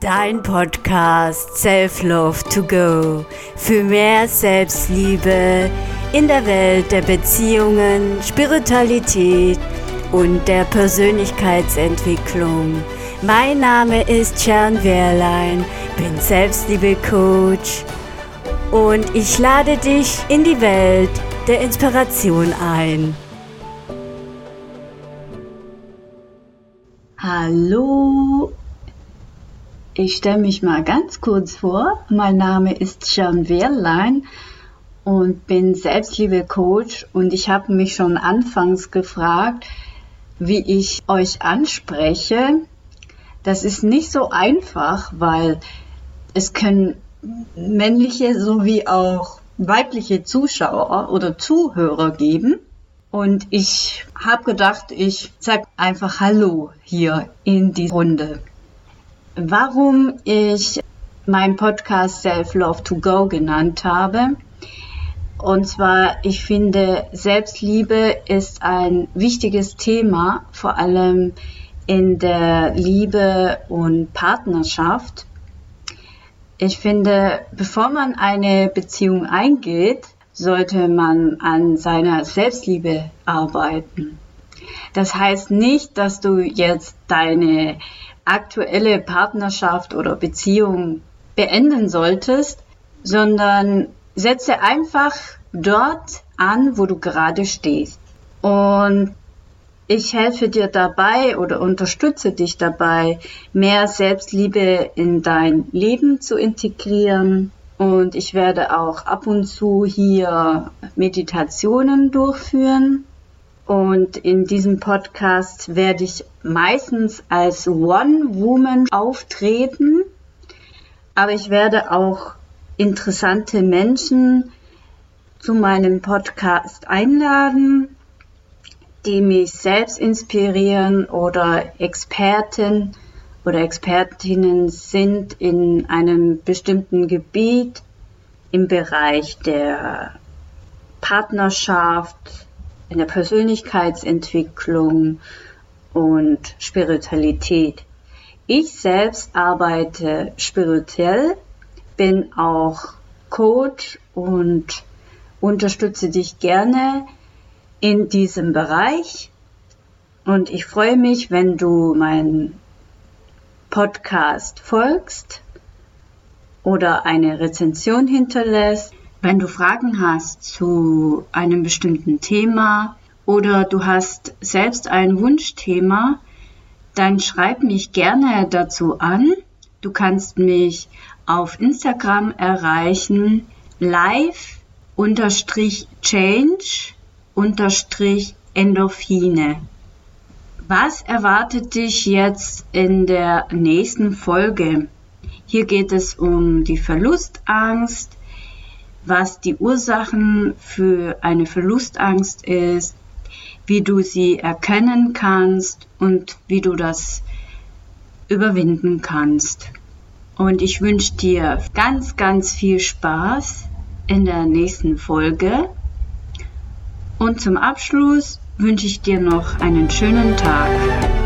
Dein Podcast Self Love to Go für mehr Selbstliebe in der Welt der Beziehungen, Spiritualität und der Persönlichkeitsentwicklung. Mein Name ist Jan Wehrlein, bin Selbstliebe-Coach und ich lade dich in die Welt der Inspiration ein. Hallo ich stelle mich mal ganz kurz vor. Mein Name ist Jan Wehrlein und bin Selbstliebe-Coach und ich habe mich schon anfangs gefragt, wie ich euch anspreche. Das ist nicht so einfach, weil es können männliche sowie auch weibliche Zuschauer oder Zuhörer geben. Und ich habe gedacht, ich sage einfach Hallo hier in die Runde warum ich meinen Podcast Self Love to Go genannt habe. Und zwar, ich finde, Selbstliebe ist ein wichtiges Thema, vor allem in der Liebe und Partnerschaft. Ich finde, bevor man eine Beziehung eingeht, sollte man an seiner Selbstliebe arbeiten. Das heißt nicht, dass du jetzt deine aktuelle Partnerschaft oder Beziehung beenden solltest, sondern setze einfach dort an, wo du gerade stehst. Und ich helfe dir dabei oder unterstütze dich dabei, mehr Selbstliebe in dein Leben zu integrieren. Und ich werde auch ab und zu hier Meditationen durchführen, und in diesem Podcast werde ich meistens als One-Woman auftreten, aber ich werde auch interessante Menschen zu meinem Podcast einladen, die mich selbst inspirieren oder Experten oder Expertinnen sind in einem bestimmten Gebiet im Bereich der Partnerschaft, in der Persönlichkeitsentwicklung und Spiritualität. Ich selbst arbeite spirituell, bin auch Coach und unterstütze dich gerne in diesem Bereich. Und ich freue mich, wenn du meinen Podcast folgst oder eine Rezension hinterlässt. Wenn du Fragen hast zu einem bestimmten Thema oder du hast selbst ein Wunschthema, dann schreib mich gerne dazu an. Du kannst mich auf Instagram erreichen live change Endorphine. Was erwartet dich jetzt in der nächsten Folge? Hier geht es um die Verlustangst, was die Ursachen für eine Verlustangst ist, wie du sie erkennen kannst und wie du das überwinden kannst. Und ich wünsche dir ganz, ganz viel Spaß in der nächsten Folge. Und zum Abschluss wünsche ich dir noch einen schönen Tag.